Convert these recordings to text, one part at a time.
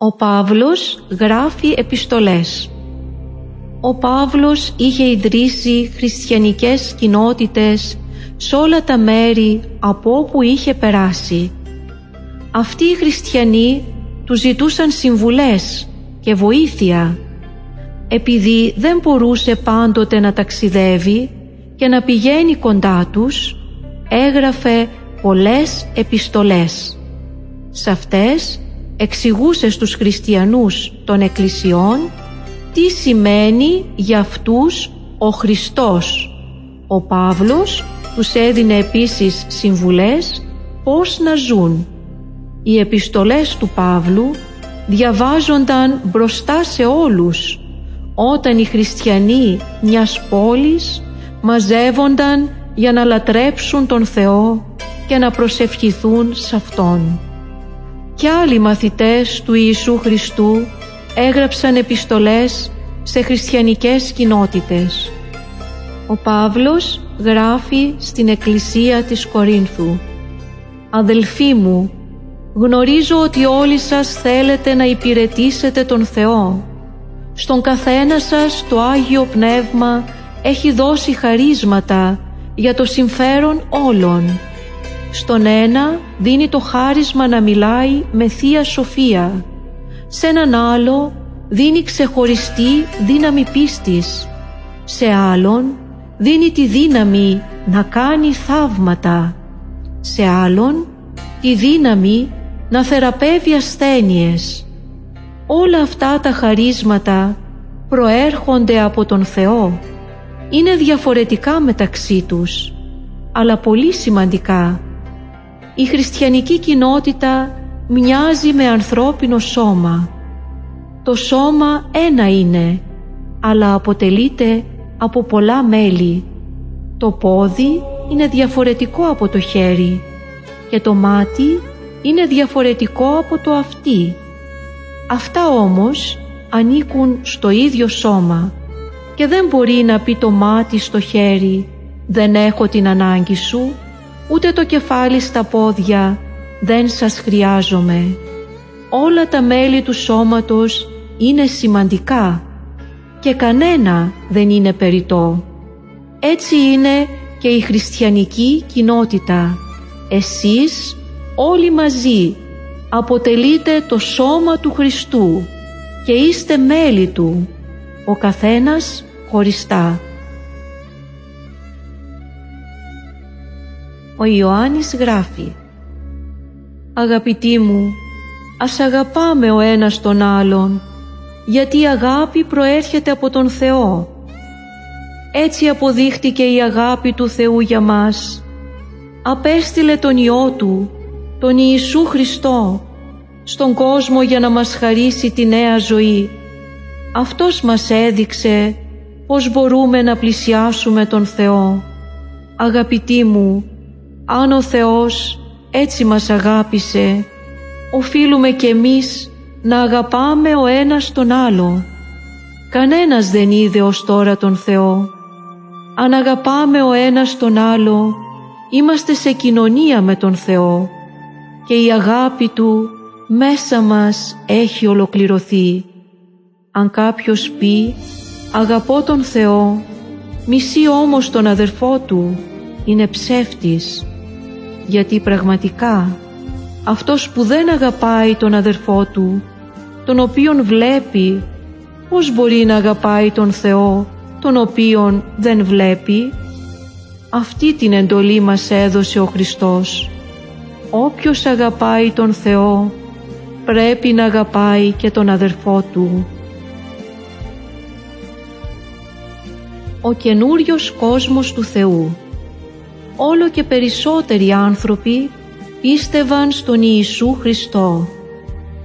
Ο Παύλος γράφει επιστολές. Ο Παύλος είχε ιδρύσει χριστιανικές κοινότητες σε όλα τα μέρη από όπου είχε περάσει. Αυτοί οι χριστιανοί του ζητούσαν συμβουλές και βοήθεια επειδή δεν μπορούσε πάντοτε να ταξιδεύει και να πηγαίνει κοντά τους έγραφε πολλές επιστολές. Σε αυτές εξηγούσες στους χριστιανούς των εκκλησιών τι σημαίνει για αυτούς ο Χριστός. Ο Παύλος τους έδινε επίσης συμβουλές πώς να ζουν. Οι επιστολές του Παύλου διαβάζονταν μπροστά σε όλους όταν οι χριστιανοί μιας πόλης μαζεύονταν για να λατρέψουν τον Θεό και να προσευχηθούν σε Αυτόν. Και άλλοι μαθητές του Ιησού Χριστού έγραψαν επιστολές σε χριστιανικές κοινότητες. Ο Παύλος γράφει στην Εκκλησία της Κορίνθου «Αδελφοί μου, γνωρίζω ότι όλοι σας θέλετε να υπηρετήσετε τον Θεό. Στον καθένα σας το Άγιο Πνεύμα έχει δώσει χαρίσματα για το συμφέρον όλων. Στον ένα δίνει το χάρισμα να μιλάει με Θεία Σοφία. Σε έναν άλλο δίνει ξεχωριστή δύναμη πίστης. Σε άλλον δίνει τη δύναμη να κάνει θαύματα. Σε άλλον τη δύναμη να θεραπεύει ασθένειες. Όλα αυτά τα χαρίσματα προέρχονται από τον Θεό είναι διαφορετικά μεταξύ τους, αλλά πολύ σημαντικά. Η χριστιανική κοινότητα μοιάζει με ανθρώπινο σώμα. Το σώμα ένα είναι, αλλά αποτελείται από πολλά μέλη. Το πόδι είναι διαφορετικό από το χέρι και το μάτι είναι διαφορετικό από το αυτί. Αυτά όμως ανήκουν στο ίδιο σώμα και δεν μπορεί να πει το μάτι στο χέρι «Δεν έχω την ανάγκη σου», ούτε το κεφάλι στα πόδια «Δεν σας χρειάζομαι». Όλα τα μέλη του σώματος είναι σημαντικά και κανένα δεν είναι περιττό. Έτσι είναι και η χριστιανική κοινότητα. Εσείς όλοι μαζί αποτελείτε το σώμα του Χριστού και είστε μέλη Του, ο καθένας χωριστά. Ο Ιωάννης γράφει «Αγαπητοί μου, ας αγαπάμε ο ένας τον άλλον, γιατί η αγάπη προέρχεται από τον Θεό. Έτσι αποδείχτηκε η αγάπη του Θεού για μας. Απέστειλε τον Υιό Του, τον Ιησού Χριστό, στον κόσμο για να μας χαρίσει τη νέα ζωή. Αυτός μας έδειξε πώς μπορούμε να πλησιάσουμε τον Θεό. Αγαπητοί μου, αν ο Θεός έτσι μας αγάπησε, οφείλουμε κι εμείς να αγαπάμε ο ένας τον άλλο. Κανένας δεν είδε ως τώρα τον Θεό. Αν αγαπάμε ο ένας τον άλλο, είμαστε σε κοινωνία με τον Θεό και η αγάπη Του μέσα μας έχει ολοκληρωθεί. Αν κάποιος πει «Αγαπώ τον Θεό», μισεί όμως τον αδερφό του, είναι ψεύτης. Γιατί πραγματικά αυτός που δεν αγαπάει τον αδερφό του, τον οποίον βλέπει, πώς μπορεί να αγαπάει τον Θεό, τον οποίον δεν βλέπει; Αυτή την εντολή μας έδωσε ο Χριστός. Όποιος αγαπάει τον Θεό, πρέπει να αγαπάει και τον αδερφό του. ο καινούριος κόσμος του Θεού. Όλο και περισσότεροι άνθρωποι πίστευαν στον Ιησού Χριστό.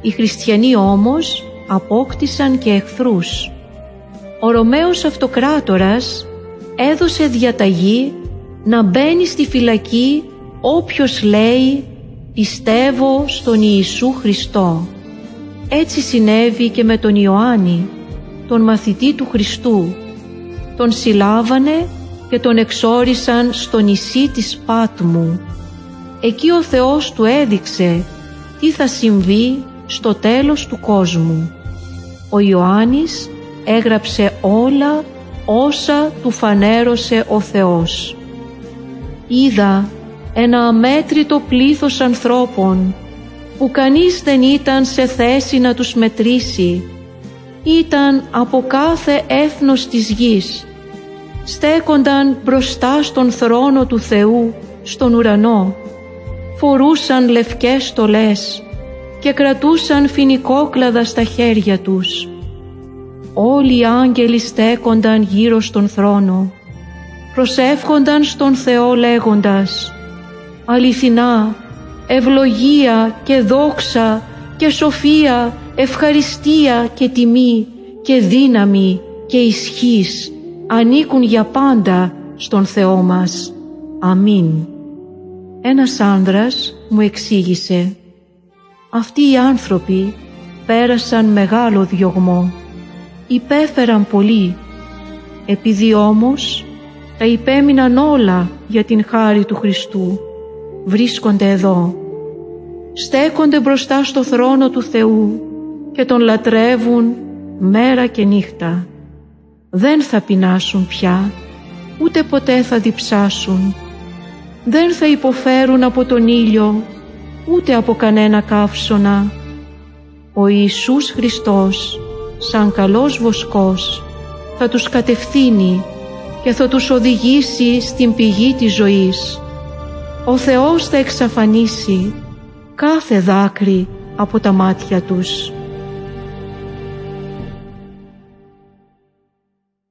Οι χριστιανοί όμως απόκτησαν και εχθρούς. Ο Ρωμαίος Αυτοκράτορας έδωσε διαταγή να μπαίνει στη φυλακή όποιος λέει «Πιστεύω στον Ιησού Χριστό». Έτσι συνέβη και με τον Ιωάννη, τον μαθητή του Χριστού, τον συλλάβανε και τον εξόρισαν στο νησί της Πάτμου. Εκεί ο Θεός του έδειξε τι θα συμβεί στο τέλος του κόσμου. Ο Ιωάννης έγραψε όλα όσα του φανέρωσε ο Θεός. Είδα ένα αμέτρητο πλήθος ανθρώπων που κανείς δεν ήταν σε θέση να τους μετρήσει. Ήταν από κάθε έθνος της γης. Στέκονταν μπροστά στον θρόνο του Θεού, στον ουρανό. Φορούσαν λευκές στολές και κρατούσαν φινικόκλαδα στα χέρια τους. Όλοι οι άγγελοι στέκονταν γύρω στον θρόνο. Προσεύχονταν στον Θεό λέγοντας «Αληθινά, ευλογία και δόξα και σοφία, ευχαριστία και τιμή και δύναμη και ισχύς ανήκουν για πάντα στον Θεό μας. Αμήν». Ένας άνδρας μου εξήγησε «Αυτοί οι άνθρωποι πέρασαν μεγάλο διωγμό υπέφεραν πολύ, επειδή όμως τα υπέμειναν όλα για την χάρη του Χριστού, βρίσκονται εδώ, στέκονται μπροστά στο θρόνο του Θεού και τον λατρεύουν μέρα και νύχτα. Δεν θα πεινάσουν πια, ούτε ποτέ θα διψάσουν. Δεν θα υποφέρουν από τον ήλιο, ούτε από κανένα καύσωνα. Ο Ιησούς Χριστός σαν καλός βοσκός θα τους κατευθύνει και θα τους οδηγήσει στην πηγή της ζωής. Ο Θεός θα εξαφανίσει κάθε δάκρυ από τα μάτια τους.